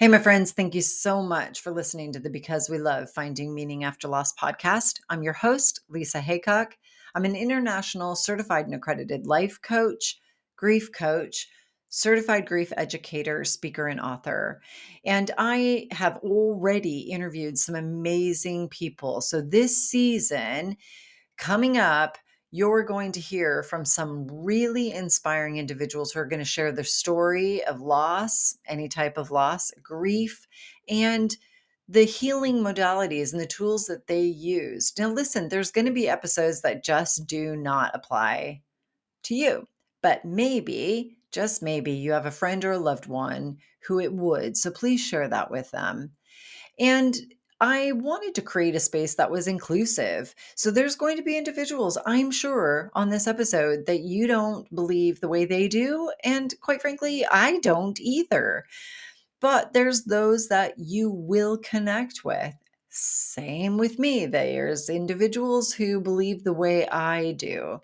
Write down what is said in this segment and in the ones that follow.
Hey, my friends, thank you so much for listening to the Because We Love Finding Meaning After Loss podcast. I'm your host, Lisa Heacock. I'm an international certified and accredited life coach, grief coach, certified grief educator, speaker, and author. And I have already interviewed some amazing people. So this season, coming up, you're going to hear from some really inspiring individuals who are going to share their story of loss, any type of loss, grief, and the healing modalities and the tools that they use. Now, listen, there's going to be episodes that just do not apply to you, but maybe, just maybe, you have a friend or a loved one who it would. So please share that with them. And I wanted to create a space that was inclusive. So there's going to be individuals, I'm sure, on this episode that you don't believe the way they do. And quite frankly, I don't either. But there's those that you will connect with. Same with me. There's individuals who believe the way I do.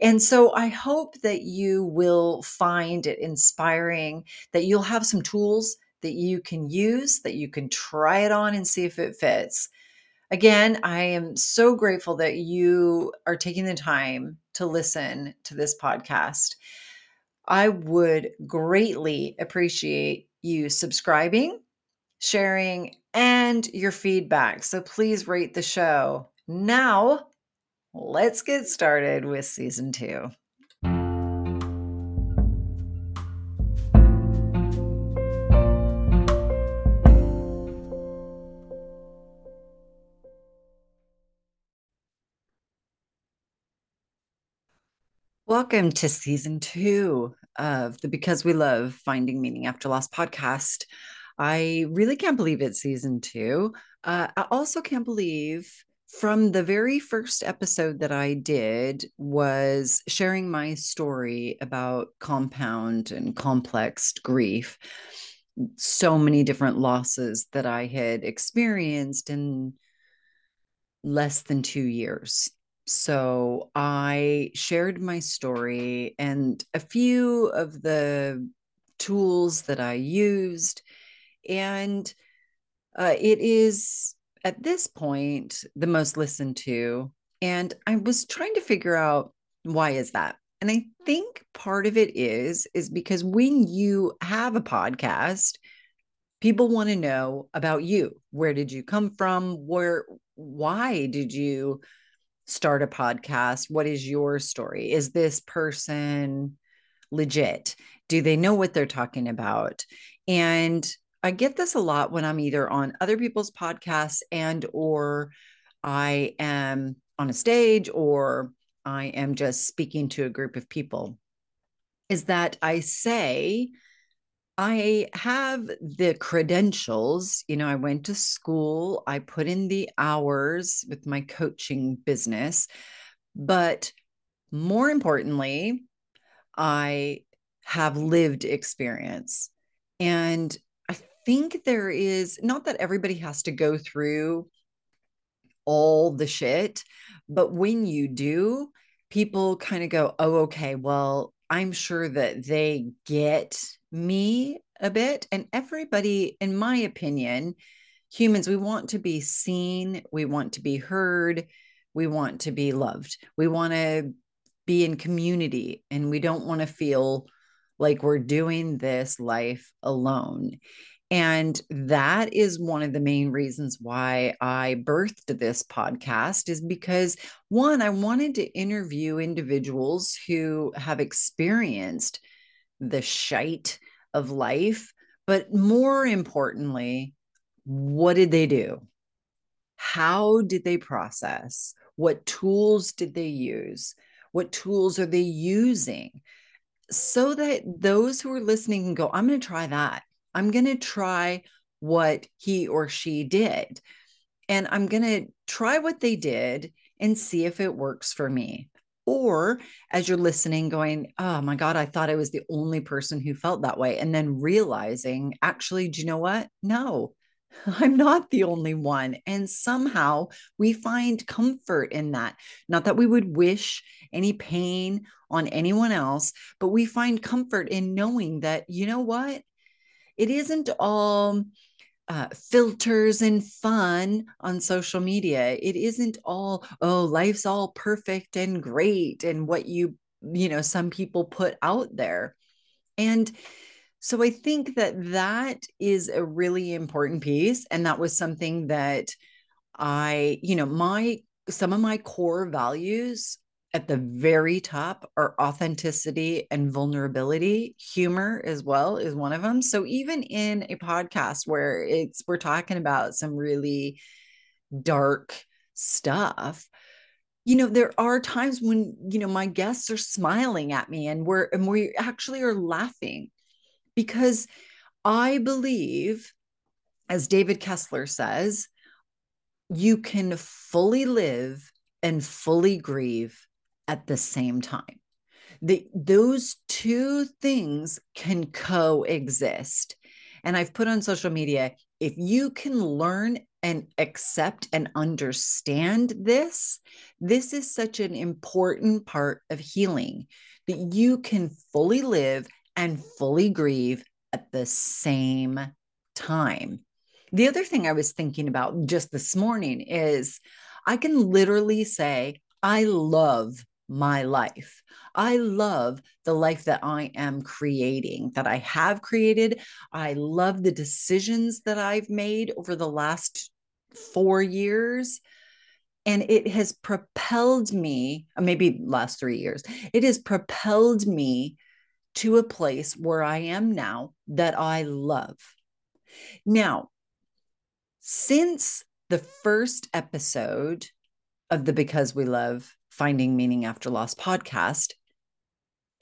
And so I hope that you will find it inspiring, that you'll have some tools that you can use, that you can try it on and see if it fits. Again, I am so grateful that you are taking the time to listen to this podcast. I would greatly appreciate you subscribing, sharing, and your feedback. So please rate the show. Now, let's get started with season two. Welcome to season two of the Because We Love Finding Meaning After Loss podcast. I really can't believe it's season two. Uh, I also can't believe from the very first episode that I did was sharing my story about compound and complex grief. So many different losses that I had experienced in less than two years so I shared my story and a few of the tools that I used. And uh, it is at this point the most listened to. And I was trying to figure out why is that? And I think part of it is is because when you have a podcast, people want to know about you. Where did you come from? Where why did you start a podcast? What is your story? Is this person legit? Do they know what they're talking about? And I get this a lot when I'm either on other people's podcasts and or I am on a stage or I am just speaking to a group of people is that I say I have the credentials. You know, I went to school, I put in the hours with my coaching business. But more importantly, I have lived experience. And I think there is not that everybody has to go through all the shit, but when you do, people kind of go, oh, okay, well, I'm sure that they get me a bit. And everybody, in my opinion, humans, we want to be seen, we want to be heard, we want to be loved, we want to be in community, and we don't want to feel like we're doing this life alone. And that is one of the main reasons why I birthed this podcast is because one, I wanted to interview individuals who have experienced the shite of life. But more importantly, what did they do? How did they process? What tools did they use? What tools are they using? So that those who are listening can go, I'm going to try that. I'm going to try what he or she did. And I'm going to try what they did and see if it works for me. Or as you're listening, going, oh my God, I thought I was the only person who felt that way. And then realizing, actually, do you know what? No, I'm not the only one. And somehow we find comfort in that. Not that we would wish any pain on anyone else, but we find comfort in knowing that, you know what? it isn't all uh, filters and fun on social media. It isn't all, oh, life's all perfect and great and what you, you know, some people put out there. And so I think that that is a really important piece. And that was something that I, you know, my, some of my core values at the very top are authenticity and vulnerability. Humor as well is one of them. So even in a podcast where it's we're talking about some really dark stuff, you know, there are times when, you know, my guests are smiling at me and we're and we actually are laughing because I believe as David Kessler says, you can fully live and fully grieve at the same time. The, those two things can coexist. And I've put on social media if you can learn and accept and understand this, this is such an important part of healing that you can fully live and fully grieve at the same time. The other thing I was thinking about just this morning is I can literally say, I love my life. I love the life that I am creating, that I have created. I love the decisions that I've made over the last four years. And it has propelled me, uh, maybe last three years, it has propelled me to a place where I am now that I love. Now, since the first episode of the Because We Love Finding Meaning After Loss podcast,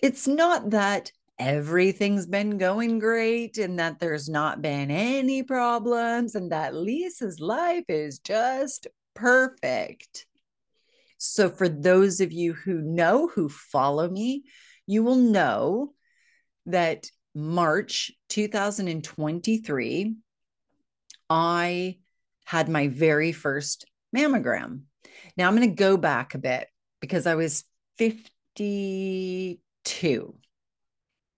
it's not that everything's been going great and that there's not been any problems and that Lisa's life is just perfect. So, for those of you who know, who follow me, you will know that March 2023, I had my very first mammogram. Now, I'm going to go back a bit because I was 52.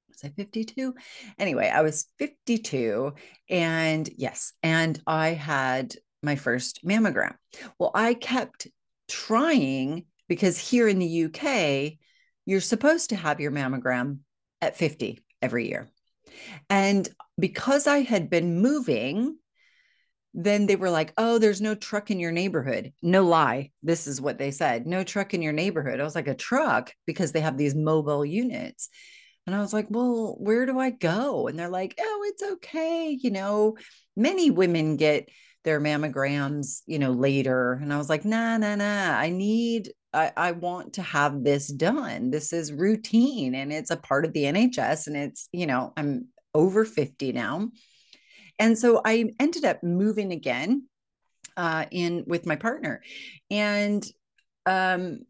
Was I 52? Anyway, I was 52. And yes, and I had my first mammogram. Well, I kept trying because here in the UK, you're supposed to have your mammogram at 50 every year. And because I had been moving then they were like, oh, there's no truck in your neighborhood. No lie. This is what they said no truck in your neighborhood. I was like, a truck because they have these mobile units. And I was like, well, where do I go? And they're like, oh, it's okay. You know, many women get their mammograms, you know, later. And I was like, nah, nah, nah. I need, I, I want to have this done. This is routine and it's a part of the NHS. And it's, you know, I'm over 50 now. And so I ended up moving again uh, in with my partner. And um,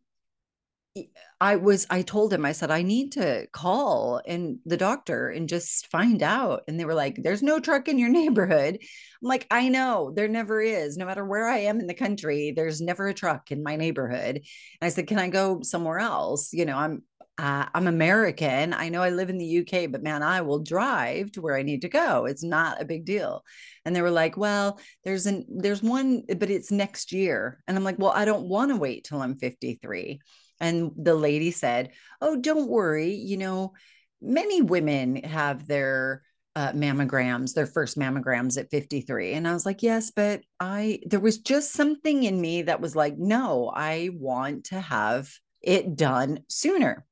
I was, I told him, I said, I need to call and the doctor and just find out. And they were like, there's no truck in your neighborhood. I'm like, I know there never is. No matter where I am in the country, there's never a truck in my neighborhood. And I said, can I go somewhere else? You know, I'm, uh, I'm American. I know I live in the UK, but man, I will drive to where I need to go. It's not a big deal. And they were like, well, there's an there's one, but it's next year. And I'm like, well, I don't want to wait till I'm 53. And the lady said, oh, don't worry. You know, many women have their uh, mammograms, their first mammograms at 53. And I was like, yes, but I, there was just something in me that was like, no, I want to have it done sooner.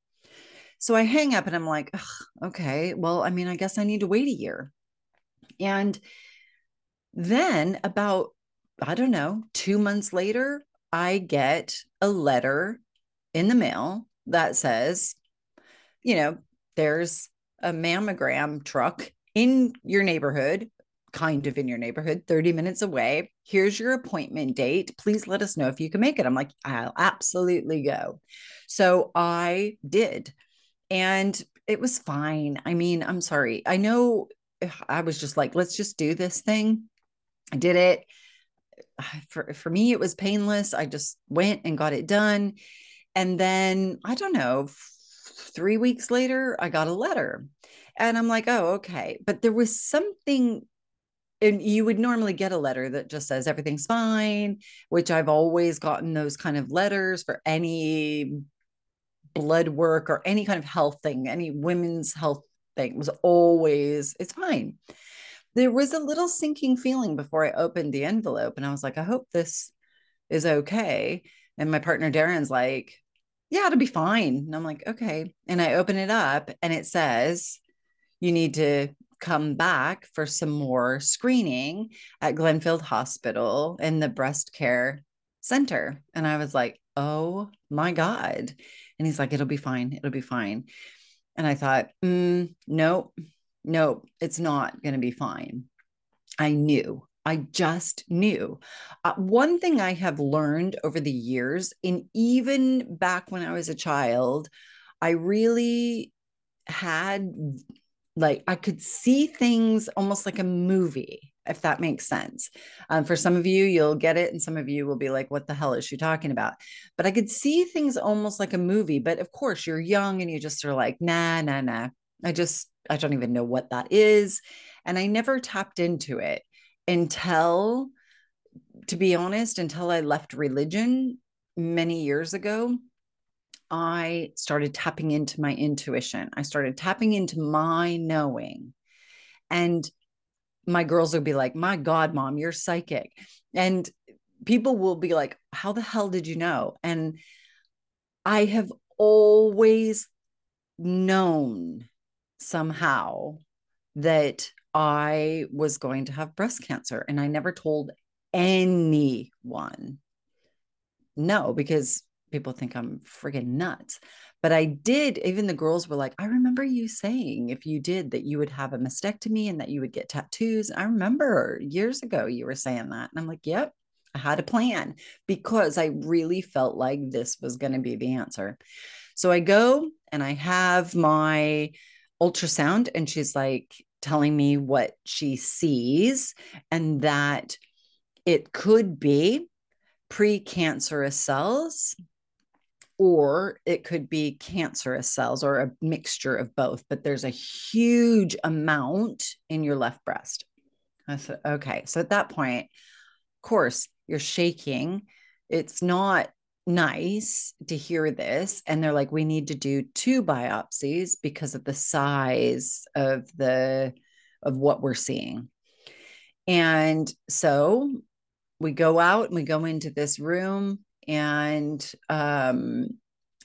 So I hang up and I'm like, okay, well, I mean, I guess I need to wait a year. And then about, I don't know, two months later, I get a letter in the mail that says, you know, there's a mammogram truck in your neighborhood, kind of in your neighborhood, 30 minutes away. Here's your appointment date. Please let us know if you can make it. I'm like, I'll absolutely go. So I did and it was fine. I mean, I'm sorry. I know eh, I was just like, let's just do this thing. I did it. For, for me, it was painless. I just went and got it done. And then I don't know, three weeks later, I got a letter. And I'm like, oh, okay. But there was something, and you would normally get a letter that just says everything's fine, which I've always gotten those kind of letters for any blood work or any kind of health thing, any women's health thing was always, it's fine. There was a little sinking feeling before I opened the envelope, and I was like, I hope this is okay. And my partner Darren's like, yeah, it'll be fine. And I'm like, okay. And I open it up and it says, you need to come back for some more screening at Glenfield Hospital in the breast care center. And I was like, oh my God. And he's like, it'll be fine. It'll be fine. And I thought, mm, nope, nope, it's not going to be fine. I knew. I just knew. Uh, one thing I have learned over the years, and even back when I was a child, I really had like I could see things almost like a movie, if that makes sense. Um, for some of you, you'll get it, and some of you will be like, "What the hell is she talking about?" But I could see things almost like a movie. But of course, you're young and you just are like, "Nah, nah, nah." I just I don't even know what that is, and I never tapped into it until, to be honest, until I left religion many years ago. I started tapping into my intuition. I started tapping into my knowing. And my girls would be like, My God, mom, you're psychic. And people will be like, How the hell did you know? And I have always known somehow that I was going to have breast cancer. And I never told anyone. No, because people think I'm friggin' nuts. But I did, even the girls were like, I remember you saying if you did that you would have a mastectomy and that you would get tattoos. I remember years ago you were saying that. And I'm like, yep, I had a plan because I really felt like this was going to be the answer. So I go and I have my ultrasound, and she's like telling me what she sees and that it could be precancerous cells or it could be cancerous cells or a mixture of both, but there's a huge amount in your left breast. I said, okay. So at that point, of course, you're shaking. It's not nice to hear this. And they're like, we need to do two biopsies because of the size of the of what we're seeing. And so we go out and we go into this room and um,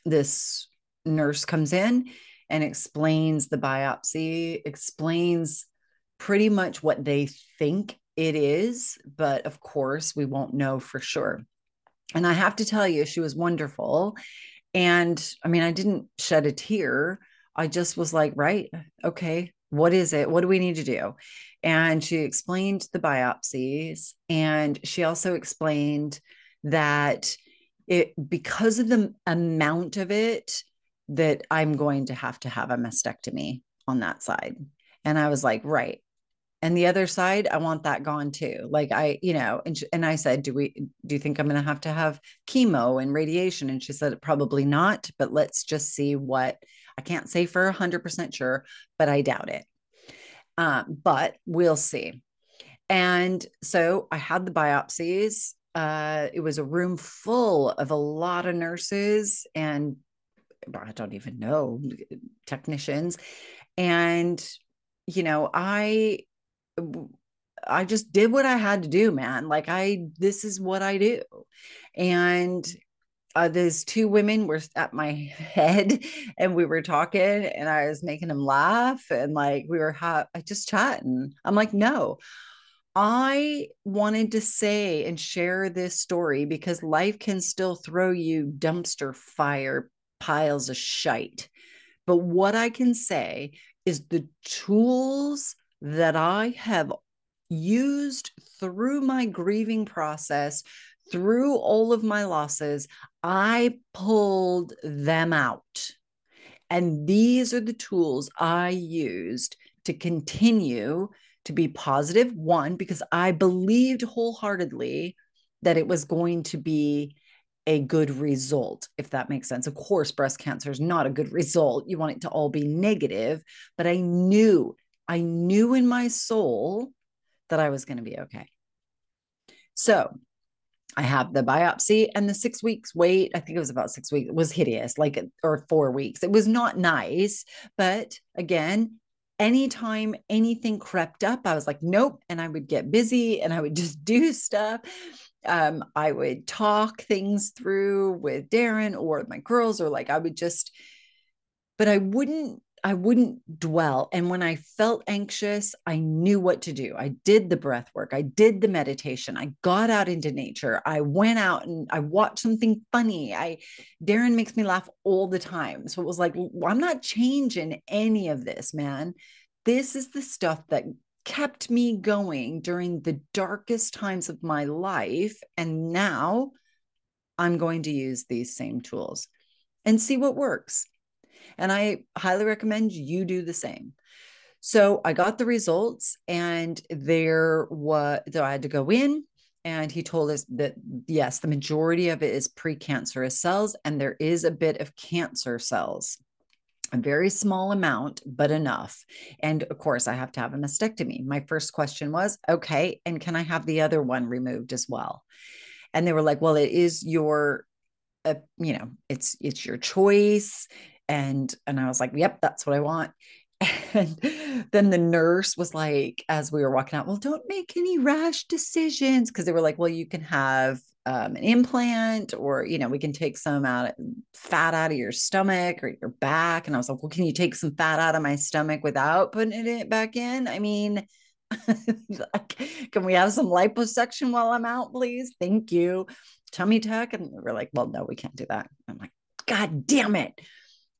this nurse comes in and explains the biopsy, explains pretty much what they think it is, but of course, we won't know for sure. And I have to tell you, she was wonderful. And I mean, I didn't shed a tear. I just was like, right, okay, what is it? What do we need to do? And she explained the biopsies. And she also explained that it because of the amount of it that I'm going to have to have a mastectomy on that side. And I was like, right. And the other side, I want that gone too. Like I, you know, and and I said, do we do you think I'm going to have to have chemo and radiation? And she said, probably not, but let's just see what I can't say for 100% sure, but I doubt it. Um, but we'll see. And so I had the biopsies uh, it was a room full of a lot of nurses and I don't even know technicians. And, you know, I, I just did what I had to do, man. Like I, this is what I do. And uh, those two women were at my head and we were talking and I was making them laugh and like we were ha- just chatting. I'm like, no, I wanted to say and share this story because life can still throw you dumpster fire piles of shite. But what I can say is the tools that I have used through my grieving process, through all of my losses, I pulled them out. And these are the tools I used to continue to be positive. One, because I believed wholeheartedly that it was going to be a good result, if that makes sense. Of course, breast cancer is not a good result. You want it to all be negative, but I knew, I knew in my soul that I was going to be okay. So I have the biopsy and the six weeks wait. I think it was about six weeks. It was hideous, like, or four weeks. It was not nice. But again, anytime anything crept up, I was like, nope. And I would get busy and I would just do stuff. Um, I would talk things through with Darren or my girls, or like I would just, but I wouldn't I wouldn't dwell. And when I felt anxious, I knew what to do. I did the breath work, I did the meditation, I got out into nature, I went out and I watched something funny. I Darren makes me laugh all the time. So it was like, I'm not changing any of this, man. This is the stuff that kept me going during the darkest times of my life. And now I'm going to use these same tools and see what works. And I highly recommend you do the same. So I got the results, and there was, so I had to go in, and he told us that yes, the majority of it is precancerous cells, and there is a bit of cancer cells. A very small amount, but enough. And of course, I have to have a mastectomy. My first question was, okay, and can I have the other one removed as well? And they were like, well, it is your uh, you know it's it's your choice and and i was like yep that's what i want. And then the nurse was like as we were walking out well don't make any rash decisions. Because they were like well you can have um, an implant or you know we can take some out of, fat out of your stomach or your back. And i was like well can you take some fat out of my stomach without putting it back in? I mean can we have some liposuction while i'm out please? Thank you. Tummy tuck and we're like well no we can't do that. I'm like god damn it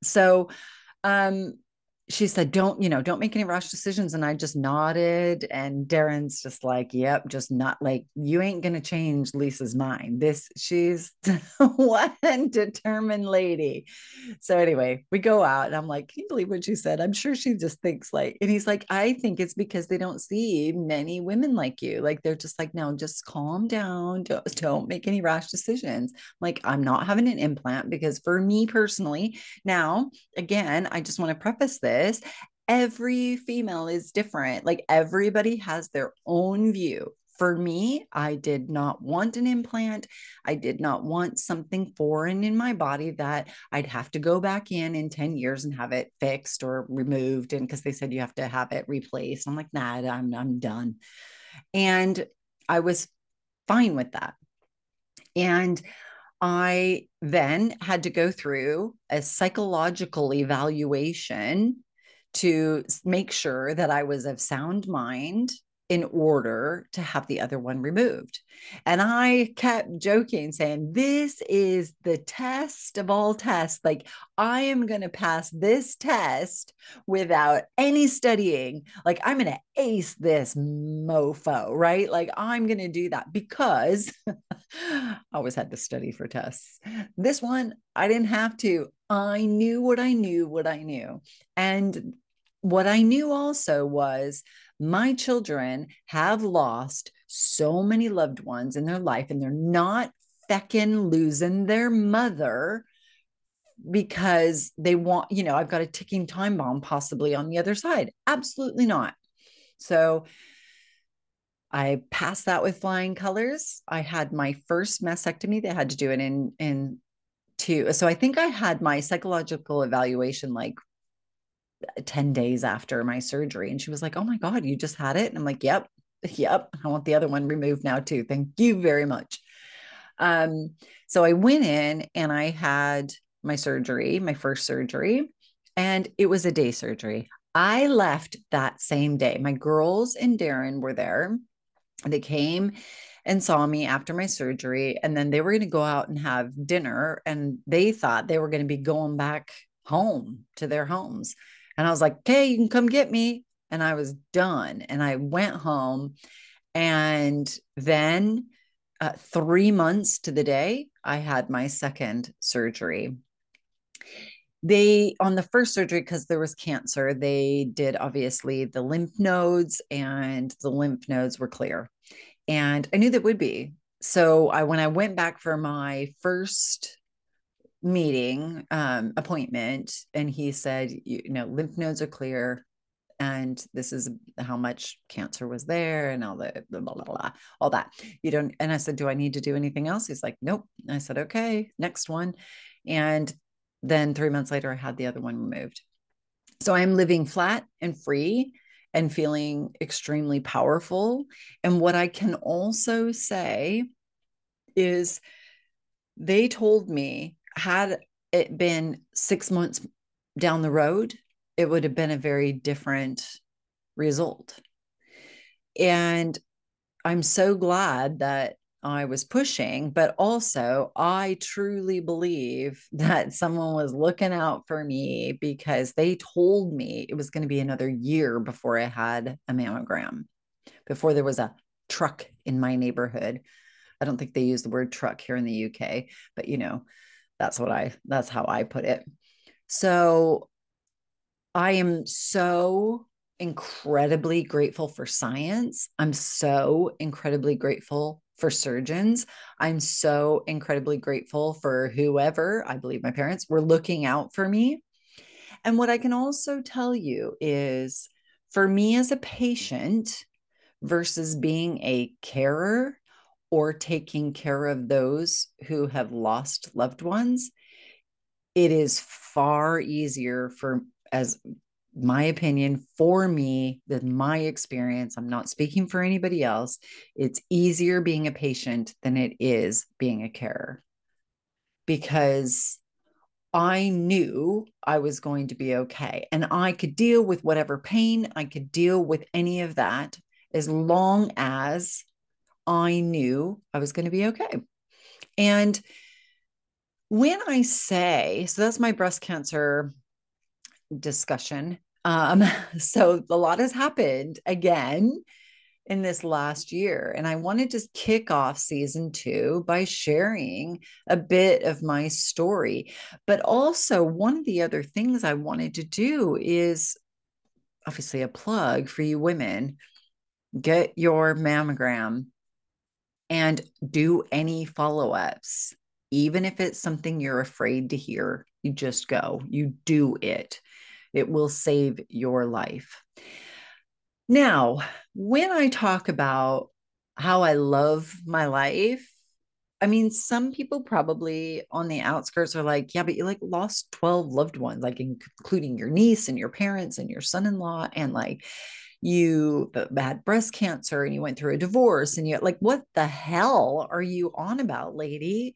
so um she said, don't, you know, don't make any rash decisions. And I just nodded. And Darren's just like, yep, just not like, you ain't going to change Lisa's mind. This, she's one determined lady. So anyway, we go out and I'm like, can you believe what she said? I'm sure she just thinks like, and he's like, I think it's because they don't see many women like you. Like they're just like, no, just calm down. Don't, don't make any rash decisions. like, I'm not having an implant because for me personally, now, again, I just want to preface this this every female is different like everybody has their own view for me, I did not want an implant. I did not want something foreign in my body that I'd have to go back in in 10 years and have it fixed or removed. And because they said you have to have it replaced, I'm like, nah, I'm, I'm done. And I was fine with that. And I then had to go through a psychological evaluation to make sure that I was of sound mind in order to have the other one removed. And I kept joking, saying, This is the test of all tests. Like, I am going to pass this test without any studying. Like, I'm going to ace this mofo, right? Like, I'm going to do that because I always had to study for tests. This one, I didn't have to. I knew what I knew, what I knew. And what I knew also was my children have lost so many loved ones in their life and they're not feckin' losing their mother because they want, you know, I've got a ticking time bomb possibly on the other side. Absolutely not. So I passed that with flying colors. I had my first mastectomy. They had to do it in in two. So I think I had my psychological evaluation like 10 days after my surgery. And she was like, Oh my God, you just had it? And I'm like, Yep, yep. I want the other one removed now too. Thank you very much. Um, so I went in and I had my surgery, my first surgery, and it was a day surgery. I left that same day. My girls and Darren were there. They came and saw me after my surgery, and then they were going to go out and have dinner. And they thought they were going to be going back home to their homes. And I was like, okay, you can come get me. And I was done. And I went home. And then uh, three months to the day, I had my second surgery. They, on the first surgery, because there was cancer, they did obviously the lymph nodes, and the lymph nodes were clear. And I knew that would be. so I when I went back for my first meeting um, appointment, and he said, you know, lymph nodes are clear, and this is how much cancer was there, and all the blah, blah, blah, blah, all that. You don't. And I said, do I need to do anything else? He's like, nope. I said, okay, next one, and then three months later, I had the other one removed. So I'm living flat and free and feeling extremely powerful. And what I can also say is they told me, had it been six months down the road, it would have been a very different result. And I'm so glad that I was pushing, but also I truly believe that someone was looking out for me because they told me it was going to be another year before I had a mammogram, before there was a truck in my neighborhood. I don't think they use the word truck here in the UK, but you know, that's what I, that's how I put it. So I am so incredibly grateful for science. I'm so incredibly grateful for surgeons. I'm so incredibly grateful for whoever, I believe my parents, were looking out for me. And what I can also tell you is for me as a patient versus being a carer or taking care of those who have lost loved ones, it is far easier for as my opinion for me than my experience i'm not speaking for anybody else it's easier being a patient than it is being a carer. Because i knew i was going to be okay and i could deal with whatever pain i could deal with any of that as long as i knew i was going to be okay and when i say so that's my breast cancer discussion. Um, so a lot has happened again in this last year. And I wanted to kick off season two by sharing a bit of my story. But also, one of the other things I wanted to do is obviously a plug for you women get your mammogram and do any follow ups. Even if it's something you're afraid to hear, you just go, you do it. It will save your life. Now, when I talk about how I love my life, I mean, some people probably on the outskirts are like, yeah, but you like lost 12 loved ones, like including your niece and your parents and your son in law, and like you had breast cancer and you went through a divorce and you like, what the hell are you on about, lady?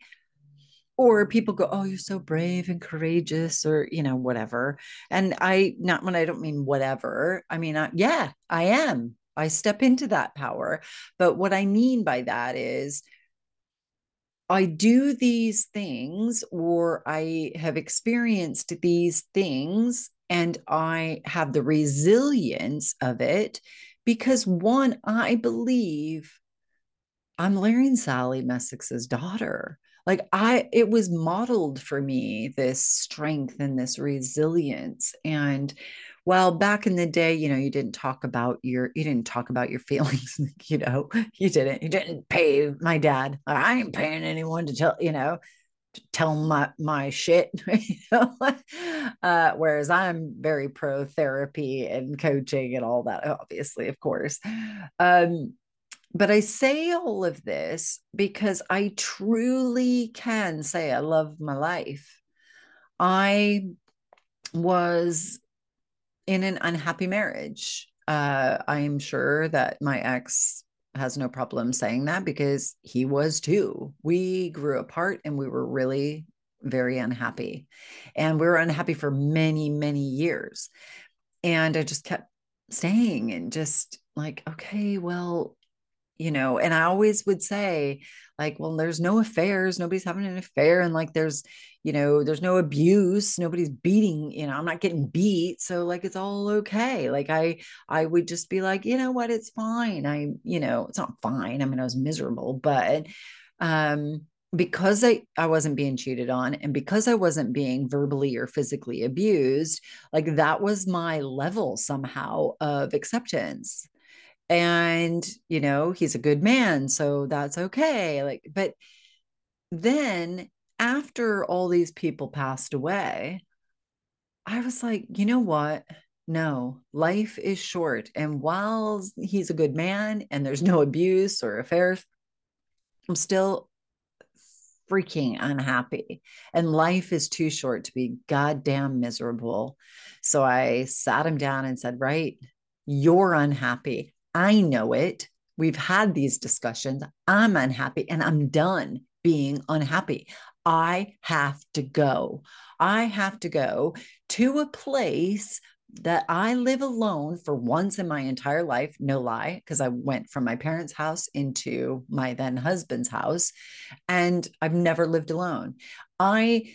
or people go oh you're so brave and courageous or you know whatever. And i not when i don't mean whatever i mean I, yeah i am. I step into that power. But what i mean by that is I do these things or I have experienced these things and I have the resilience of it because one, I believe I'm Larry and Sally Messix's daughter. Like i it was modeled for me this strength and this resilience. And well back in the day you know you didn't talk about your you didn't talk about your feelings you know you didn't you didn't pay my dad. I ain't paying anyone to tell you know tell my my shit you know? uh, whereas i'm very pro therapy and coaching and all that obviously of course um but I say all of this because I truly can say I love my life. I was in an unhappy marriage. Uh, I'm sure that my ex has no problem saying that because he was too. We grew apart and we were really very unhappy. And we were unhappy for many, many years. And I just kept staying and just like, okay, well, you know and i always would say like well there's no affairs nobody's having an affair and like there's you know there's no abuse nobody's beating you know i'm not getting beat so like it's all okay like i i would just be like you know what? It's fine. I you know it's not fine i mean i was miserable but um because I, I wasn't being cheated on and because I wasn't being verbally or physically abused, like that was my level somehow of acceptance and you know he's a good man so that's okay like but then after all these people passed away i was like you know what no life is short and while he's a good man and there's no abuse or affairs i'm still freaking unhappy and life is too short to be goddamn miserable so i sat him down and said right you're unhappy I know it. We've had these discussions. I'm unhappy and I'm done being unhappy. I have to go. I have to go to a place that I live alone for once in my entire life, no lie, because I went from my parents' house into my then husband's house and I've never lived alone. I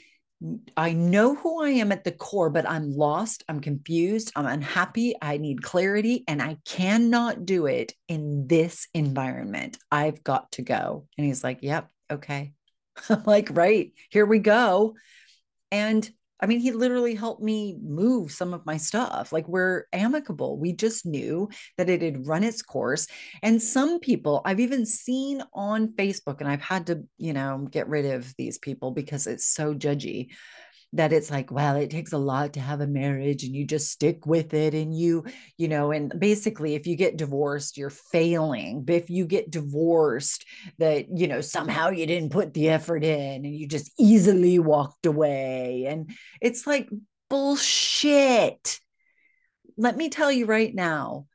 I know who I am at the core, but I'm lost. I'm confused. I'm unhappy. I need clarity, and I cannot do it in this environment. I've got to go. And he's like, Yep, okay. Like, Right, here we go. And I mean, he literally helped me move some of my stuff. Like we're amicable. We just knew that it had run its course. And some people I've even seen on Facebook, and I've had to, you know, get rid of these people because it's so judgy that it's like well it takes a lot to have a marriage and you just stick with it and you you know and basically if you get divorced you're failing. But if you get divorced that you know somehow you didn't put the effort in and you just easily walked away. And it's like bullshit. Let me tell you right now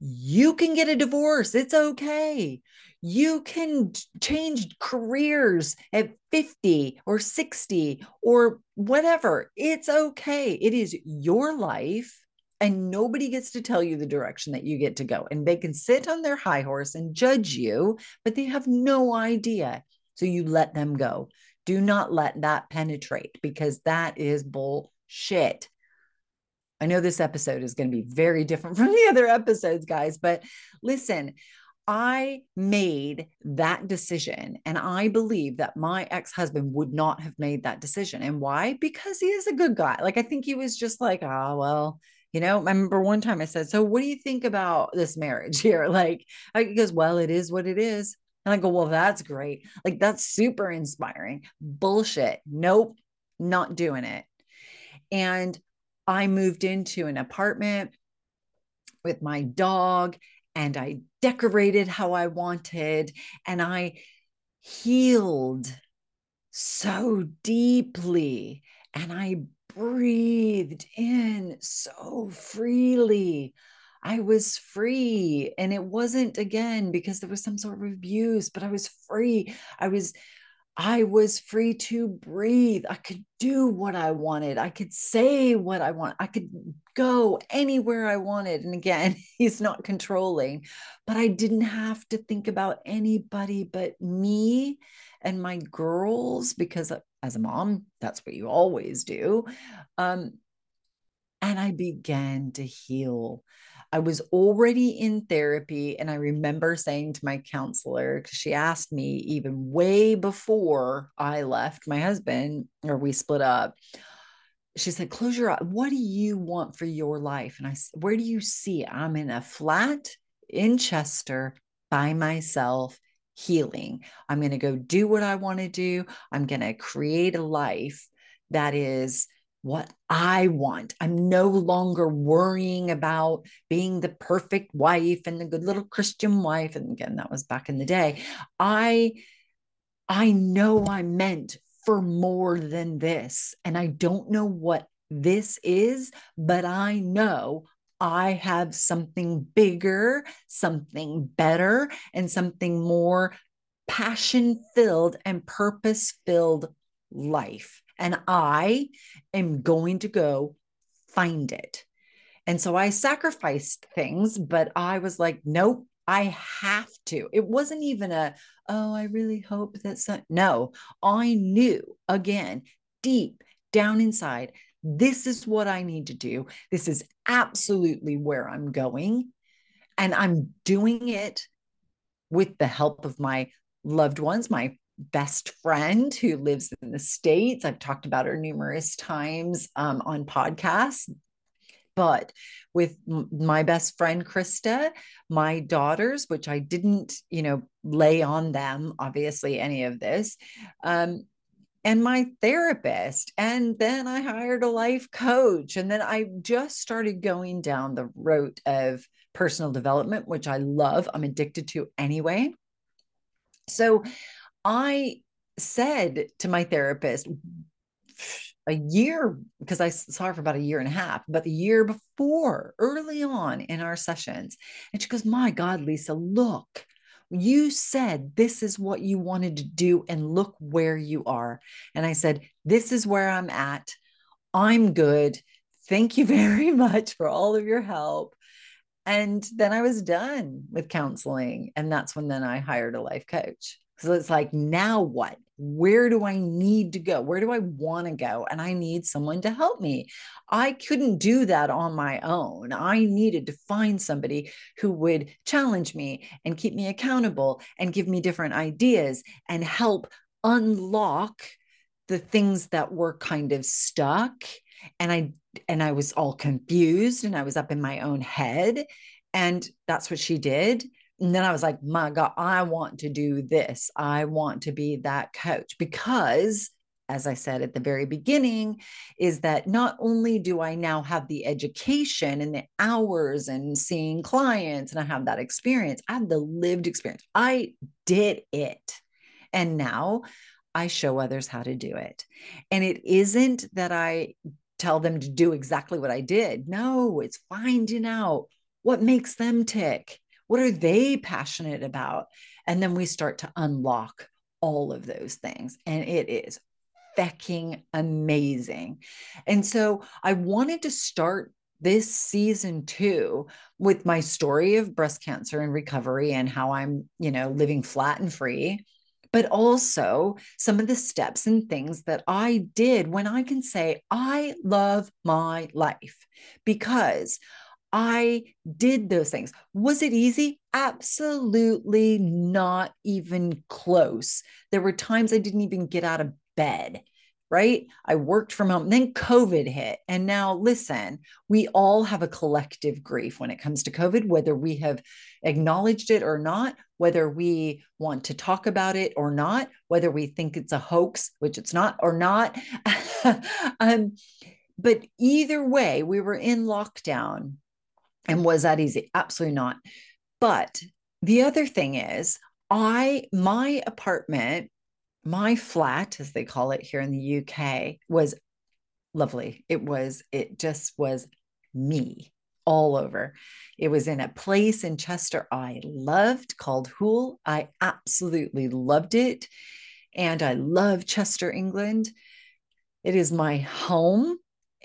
you can get a divorce. It's okay you can change careers at 50 or 60 or whatever. It's okay. It is your life. And nobody gets to tell you the direction that you get to go. And they can sit on their high horse and judge you, but they have no idea. So you let them go. Do not let that penetrate because that is bullshit. I know this episode is going to be very different from the other episodes, guys, but listen, I made that decision. And I believe that my ex husband would not have made that decision. And why? Because he is a good guy. Like, I think he was just like, oh, well, you know, I remember one time I said, So what do you think about this marriage here? Like, he goes, Well, it is what it is. And I go, Well, that's great. Like, that's super inspiring. Bullshit. Nope, not doing it. And I moved into an apartment with my dog and I decorated how I wanted and I healed so deeply and I breathed in so freely. I was free. And it wasn't again because there was some sort of abuse, but I was free. I was I was free to breathe. I could do what I wanted. I could say what I want. I could go anywhere I wanted. And again, he's not controlling, but I didn't have to think about anybody but me and my girls because as a mom, that's what you always do. Um, and I began to heal. I was already in therapy. And I remember saying to my counselor, because she asked me even way before I left my husband or we split up, she said, Close your eyes. What do you want for your life? And I said, Where do you see it? I'm in a flat in Chester by myself healing. I'm going to go do what I want to do. I'm going to create a life that is what I want. I'm no longer worrying about being the perfect wife and the good little Christian wife. And again, that was back in the day. I I know I'm meant for more than this. And I don't know what this is, but I know I have something bigger, something better, and something more passion filled and purpose filled life and I am going to go find it. And so I sacrificed things, but I was like, nope, I have to. It wasn't even a, oh, I really hope that no, I knew again, deep down inside, this is what I need to do. This is absolutely where I'm going. And I'm doing it with the help of my loved ones, my best friend who lives in the States. I've talked about her numerous times um, on podcasts. But with my best friend Krista, my daughters, which I didn't, you know, lay on them, obviously, any of this, um, and my therapist. And then I hired a life coach. And then I just started going down the route of personal development, which I love. I'm addicted to anyway. So I said to my therapist a year, because I saw her for about a year and a half, but the year before, early on in our sessions. And she goes, My God, Lisa, look, you said this is what you wanted to do, and look where you are. And I said, This is where I'm at. I'm good. Thank you very much for all of your help. And then I was done with counseling. And that's when then I hired a life coach. So it's like, now what? Where do I need to go? Where do I want to go? And I need someone to help me. I couldn't do that on my own. I needed to find somebody who would challenge me and keep me accountable and give me different ideas and help unlock the things that were kind of stuck and i and i was all confused and i was up in my own head and that's what she did and then I was like, my God, I want to do this. I want to be that coach because, as I said at the very beginning, is that not only do I now have the education and the hours and seeing clients, and I have that experience, I have the lived experience. I did it. And now I show others how to do it. And it isn't that I tell them to do exactly what I did. No, it's finding out what makes them tick what are they passionate about? And then we start to unlock all of those things. And it is fecking amazing. And so I wanted to start this season two with my story of breast cancer and recovery and how I'm, you know, living flat and free, but also some of the steps and things that I did when I can say, I love my life because I did those things. Was it easy? Absolutely not even close. There were times I didn't even get out of bed, right? I worked from home. Then COVID hit. And now, listen, we all have a collective grief when it comes to COVID, whether we have acknowledged it or not, whether we want to talk about it or not, whether we think it's a hoax, which it's not, or not. um, but either way, we were in lockdown and was that easy? Absolutely not. But the other thing is, I, my apartment, my flat, as they call it here in the UK, was lovely. It was, it just was me all over. It was in a place in Chester I loved called Hoole. I absolutely loved it. And I love Chester, England. It is my home.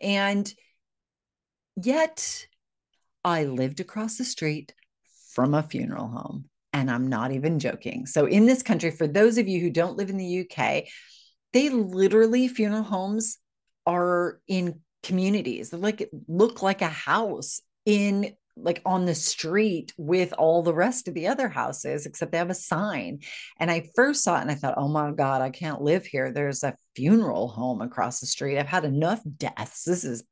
And yet I lived across the street from a funeral home. And I'm not even joking. So, in this country, for those of you who don't live in the UK, they literally, funeral homes are in communities. They're like, look like a house in like on the street with all the rest of the other houses, except they have a sign. And I first saw it and I thought, oh my God, I can't live here. There's a funeral home across the street. I've had enough deaths. This is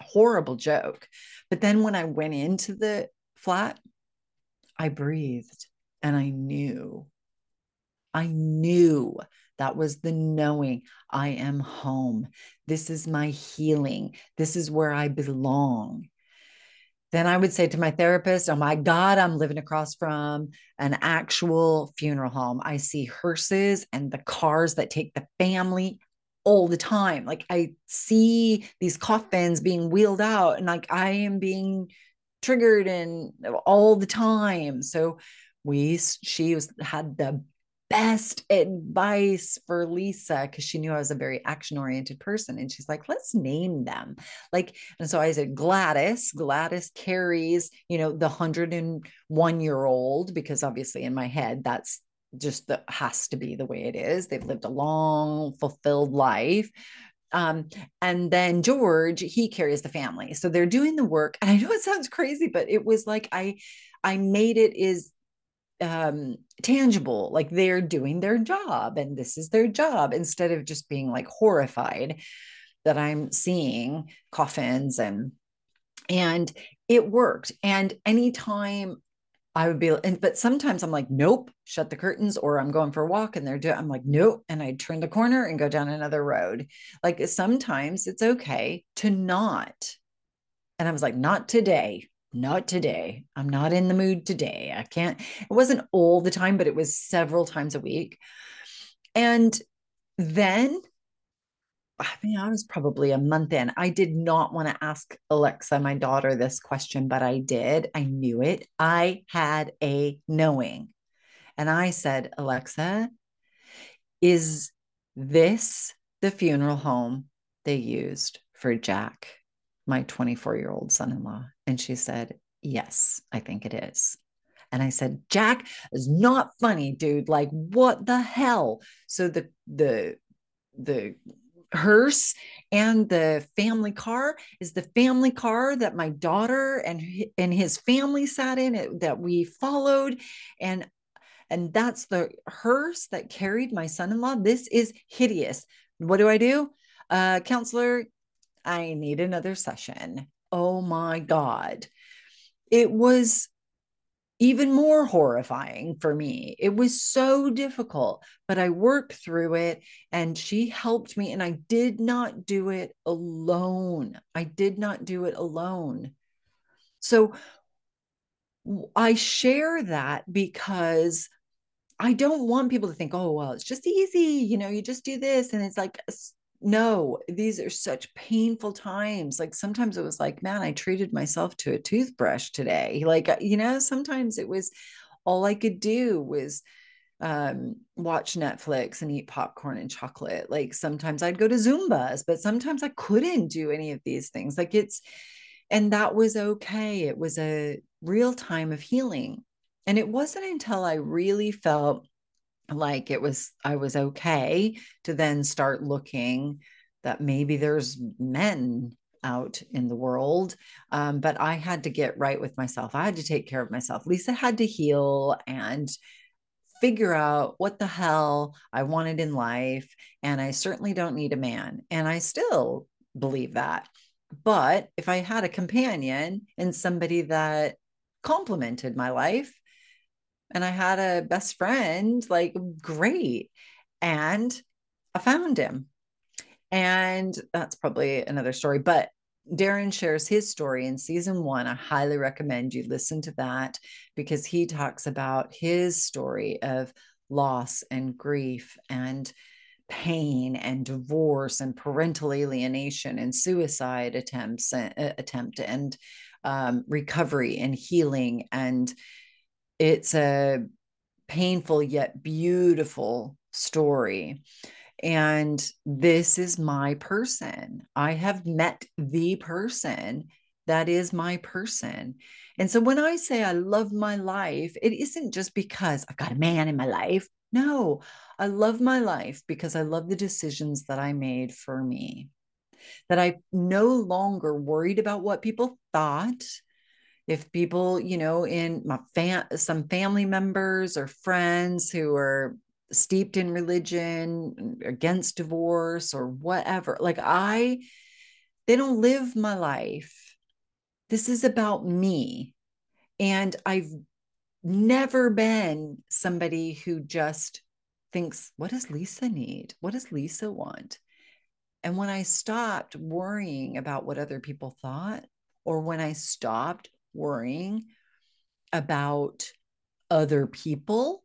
horrible joke. But then when I went into the flat, I breathed and I knew, I knew that was the knowing I am home. This is my healing. This is where I belong. Then I would say to my therapist, Oh my God, I'm living across from an actual funeral home. I see hearses and the cars that take the family all the time. Like I see these coffins being wheeled out and like I am being triggered and all the time. So we she was had the best advice for Lisa because she knew I was a very action oriented person. And she's like, let's name them. Like, and so I said, Gladys, Gladys carries, you know, the 101 year old, because obviously in my head, that's just that has to be the way it is. They've lived a long, fulfilled life. Um, and then George, he carries the family. So they're doing the work. And I know it sounds crazy, but it was like I I made it is um tangible, like they're doing their job and this is their job instead of just being like horrified that I'm seeing coffins and And it worked. And anytime I would be, and but sometimes I'm like, nope, shut the curtains, or I'm going for a walk and they're doing, I'm like, nope. And I turn the corner and go down another road. Like sometimes it's okay to not. And I was like, not today, not today. I'm not in the mood today. I can't, it wasn't all the time, but it was several times a week. And then I mean, I was probably a month in. I did not want to ask Alexa, my daughter, this question, but I did. I knew it. I had a knowing. And I said, Alexa, is this the funeral home they used for Jack, my 24 year old son in law? And she said, Yes, I think it is. And I said, Jack is not funny, dude. Like, what the hell? So the, the, the hearse and the family car is the family car that my daughter and and his family sat in it, that we followed. And and that's the hearse that carried my son-in-law. This is hideous. What do i do? Uh counselor i need another session. Oh my god. It was even more horrifying for me. It was so difficult, but I worked through it and she helped me. And I did not do it alone. I did not do it alone. So I share that because I don't want people to think, oh, well, it's just easy. You know, you just do this. And it's like, no, these are such painful times. Like sometimes it was like, man, I treated myself to a toothbrush today. Like, uh, you know, sometimes it was all I could do was um, watch Netflix and eat popcorn and chocolate. Like sometimes I'd go to Zumbas, but sometimes I couldn't do any of these things. Like it's, and that was okay. It was a real time of healing. And it wasn't until I really felt like it was i was okay to then start looking that maybe there's men out in the world um, but i had to get right with myself. I had to take care of myself. Lisa had to heal and figure out what the hell i wanted in life and i certainly don't need a man and i still believe that. But if i had a companion and somebody that complemented my life and I had a best friend, like great. And I found him. And that's probably another story, but Darren shares his story in season one. I highly recommend you listen to that because he talks about his story of loss and grief and pain and divorce and parental alienation and suicide attempts uh, attempt and um, recovery and healing and it's a painful yet beautiful story. And this is my person. I have met the person that is my person. And so when I say I love my life, it isn't just because I've got a man in my life. No, I love my life because I love the decisions that I made for me. That I no longer worried about what people thought if people you know in my fam some family members or friends who are steeped in religion against divorce or whatever like i they don't live my life. This is about me. And i've never been somebody who just thinks what does lisa need? What does lisa want? And when i stopped worrying about what other people thought or when i stopped worrying about other people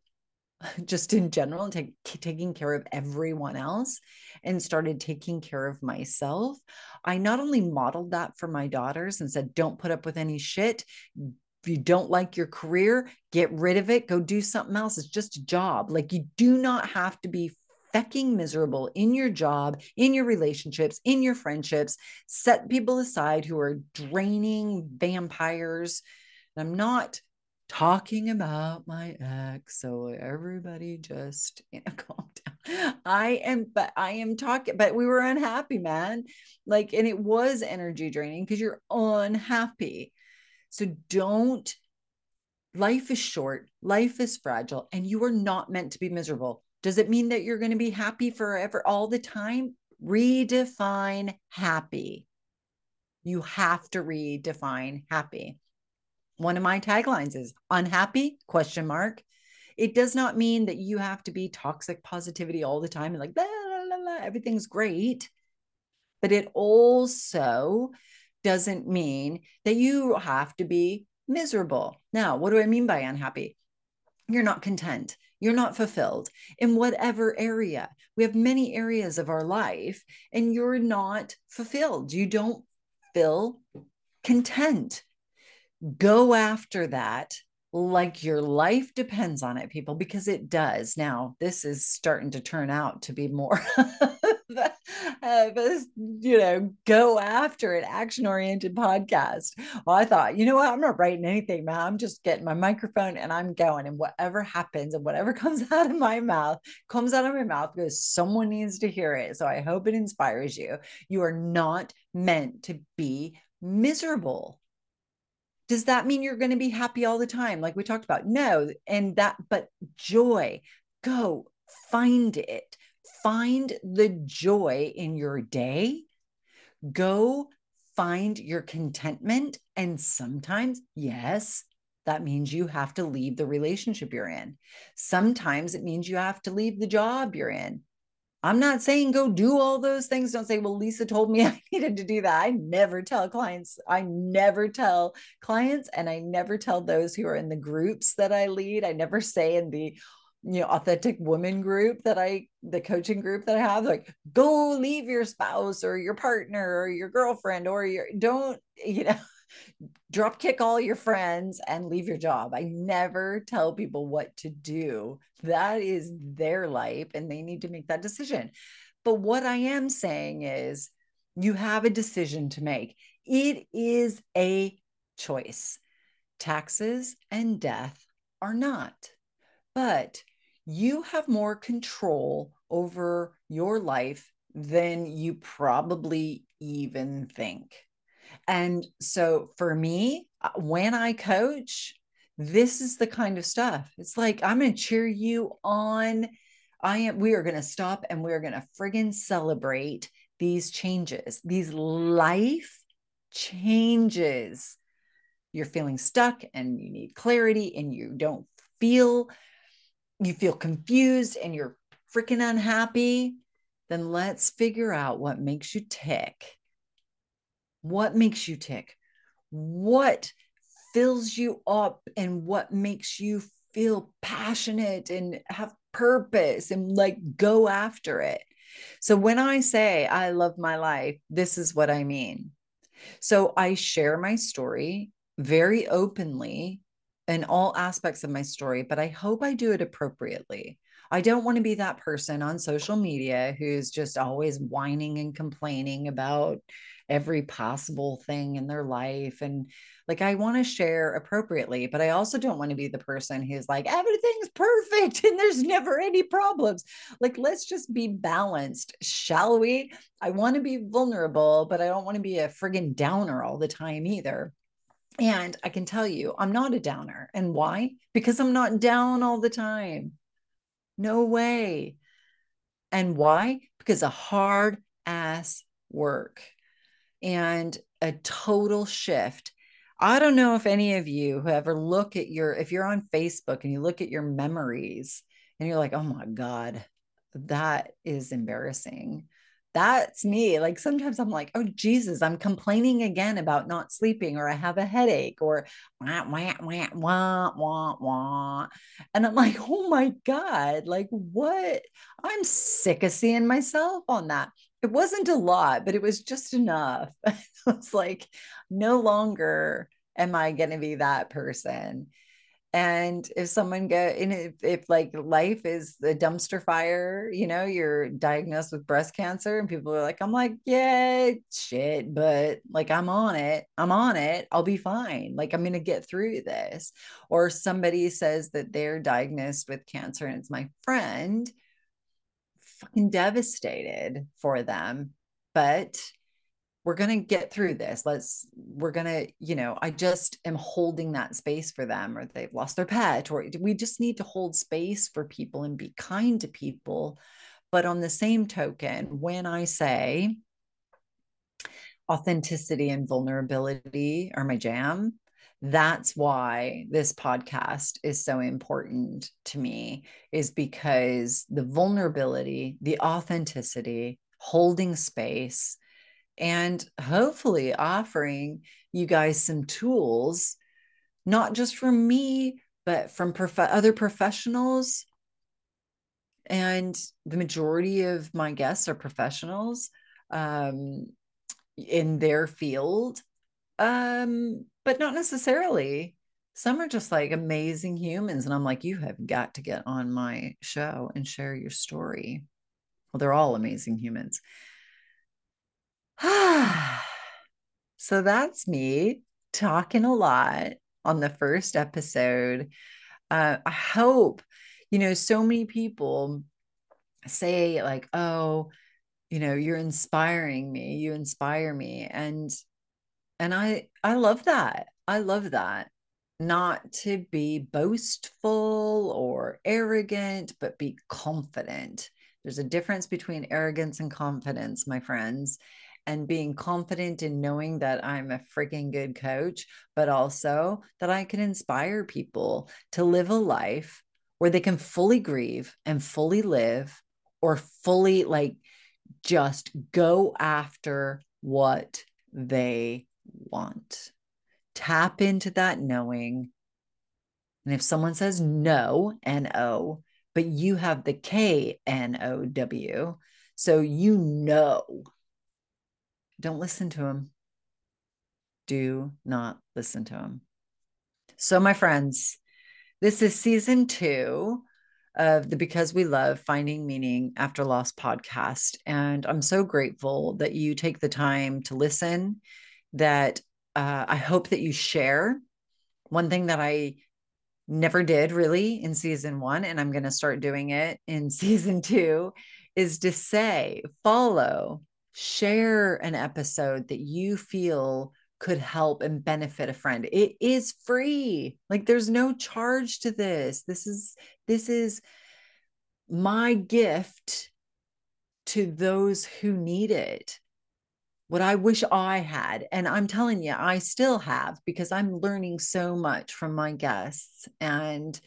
just in general take, taking care of everyone else and started taking care of myself. I not only modeled that for my daughters and said don't put up with any shit. If you don't like your career get rid of it. Go do something else. It's just a job. Like you do not have to be fecking miserable in your job, in your relationships, in your friendships. Set people aside who are draining vampires. And I'm not talking about my ex. So everybody just you know, calm down. I am, but I am talking, but we were unhappy, man. Like, and it was energy draining because you're unhappy. So don't, life is short, life is fragile, and you are not meant to be miserable. Does it mean that you're going to be happy forever all the time? Redefine happy. You have to redefine happy. One of my taglines is unhappy question mark. It does not mean that you have to be toxic positivity all the time and like blah, blah, blah, everything's great. But it also doesn't mean that you have to be miserable. Now, what do I mean by unhappy? You're not content. You're not fulfilled in whatever area. We have many areas of our life, and you're not fulfilled. You don't feel content. Go after that like your life depends on it, people, because it does. Now, this is starting to turn out to be more uh, you know, go after an action oriented podcast. Well, I thought, you know what? I'm not writing anything, man. I'm just getting my microphone and I'm going, and whatever happens and whatever comes out of my mouth comes out of my mouth because someone needs to hear it. So I hope it inspires you. You are not meant to be miserable does that mean you're going to be happy all the time like we talked about no and that but joy go find it find the joy in your day, go find your contentment. And sometimes, yes, that means you have to leave the relationship you're in. Sometimes it means you have to leave the job you're in. I'm not saying go do all those things. Don't say, well, Lisa told me I needed to do that. I never tell clients, I never tell clients, and I never tell those who are in the groups that I lead. I never say in the you know authentic woman group that i the coaching group that i have like go leave your spouse or your partner or your girlfriend or your don't you know drop kick all your friends and leave your job. I never tell people what to do. That is their life and they need to make that decision. But what i am saying is you have a decision to make. It is a choice. Taxes and death are not. But you have more control over your life than you probably even think. And so for me, uh, when I coach, this is the kind of stuff. It's like I'm going to cheer you on. I am we are going to stop and we're going to friggin' celebrate these changes, these life changes. You're feeling stuck and you need clarity and you don't feel you feel confused and you're freaking unhappy, then let's figure out what makes you tick. What makes you tick? What fills you up and what makes you feel passionate and have purpose and like go after it. So when I say I love my life, this is what I mean. So I share my story very openly in all aspects of my story, but I hope I do it appropriately. I don't want to be that person on social media who's just always whining and complaining about every possible thing in their life. And like, I want to share appropriately, but I also don't want to be the person who's like, everything's perfect and there's never any problems. Like, let's just be balanced, shall we? I want to be vulnerable, but I don't want to be a friggin' downer all the time either. And I can tell you, I'm not a downer. And why? Because I'm not down all the time. No way. And why? Because of hard ass work and a total shift. I don't know if any of you who ever look at your, if you're on Facebook and you look at your memories and you're like, oh my God, that is embarrassing that's me. Like sometimes I'm like, oh Jesus, I'm complaining again about not sleeping, or I have a headache, or wah, wah, wah, wah, wah, wah. And I'm like, oh my God, like what? I'm sick of seeing myself on that. It wasn't a lot, but it was just enough. it's like no longer am I going to be that person and if someone get in if, if like life is the dumpster fire you know you're diagnosed with breast cancer and people are like i'm like yeah shit but like i'm on it i'm on it i'll be fine like i'm gonna get through this. Or somebody says that they're diagnosed with cancer and it's my friend fucking devastated for them but we're going to get through this let's we're going to you know i just am holding that space for them or they've lost their pet or we just need to hold space for people and be kind to people but on the same token when i say authenticity and vulnerability are my jam. That's why this podcast is so important to me, is because the vulnerability, the authenticity, holding space, and hopefully offering you guys some tools, not just from me, but from prof- other professionals. And the majority of my guests are professionals. Um, in their field um but not necessarily some are just like amazing humans and i'm like you have got to get on my show and share your story well they're all amazing humans so that's me talking a lot on the first episode. Uh, i hope you know so many people say like oh you know you're inspiring me you inspire me and and i i love that i love that. Not to be boastful or arrogant but be confident. There's a difference between arrogance and confidence my friends and being confident in knowing that I'm a freaking good coach, but also that I can inspire people to live a life where they can fully grieve and fully live or fully like just go after what they want. Tap into that knowing. And if someone says no, N O, but you have the K N O W, so you know, don't listen to them. Do not listen to them. So, my friends, this is season two of the Because We Love Finding Meaning After Loss podcast. And I'm so grateful that you take the time to listen, that uh, I hope that you share. One thing that I never did really in season one, and I'm going to start doing it in season two, is to say, follow, share an episode that you feel could help and benefit a friend. It is free. Like there's no charge to this. This is this is my gift to those who need it. What I wish I had. And I'm telling you, I still have because I'm learning so much from my guests. And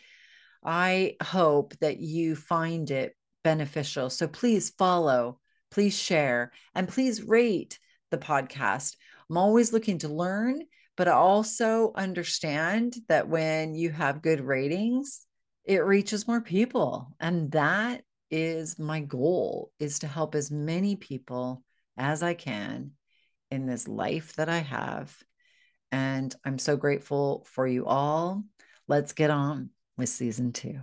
I hope that you find it beneficial. So please follow, please share, and please rate the podcast. I'm always looking to learn, but I also understand that when you have good ratings, it reaches more people. And that is my goal is to help as many people as I can in this life that I have. And I'm so grateful for you all. Let's get on with season two.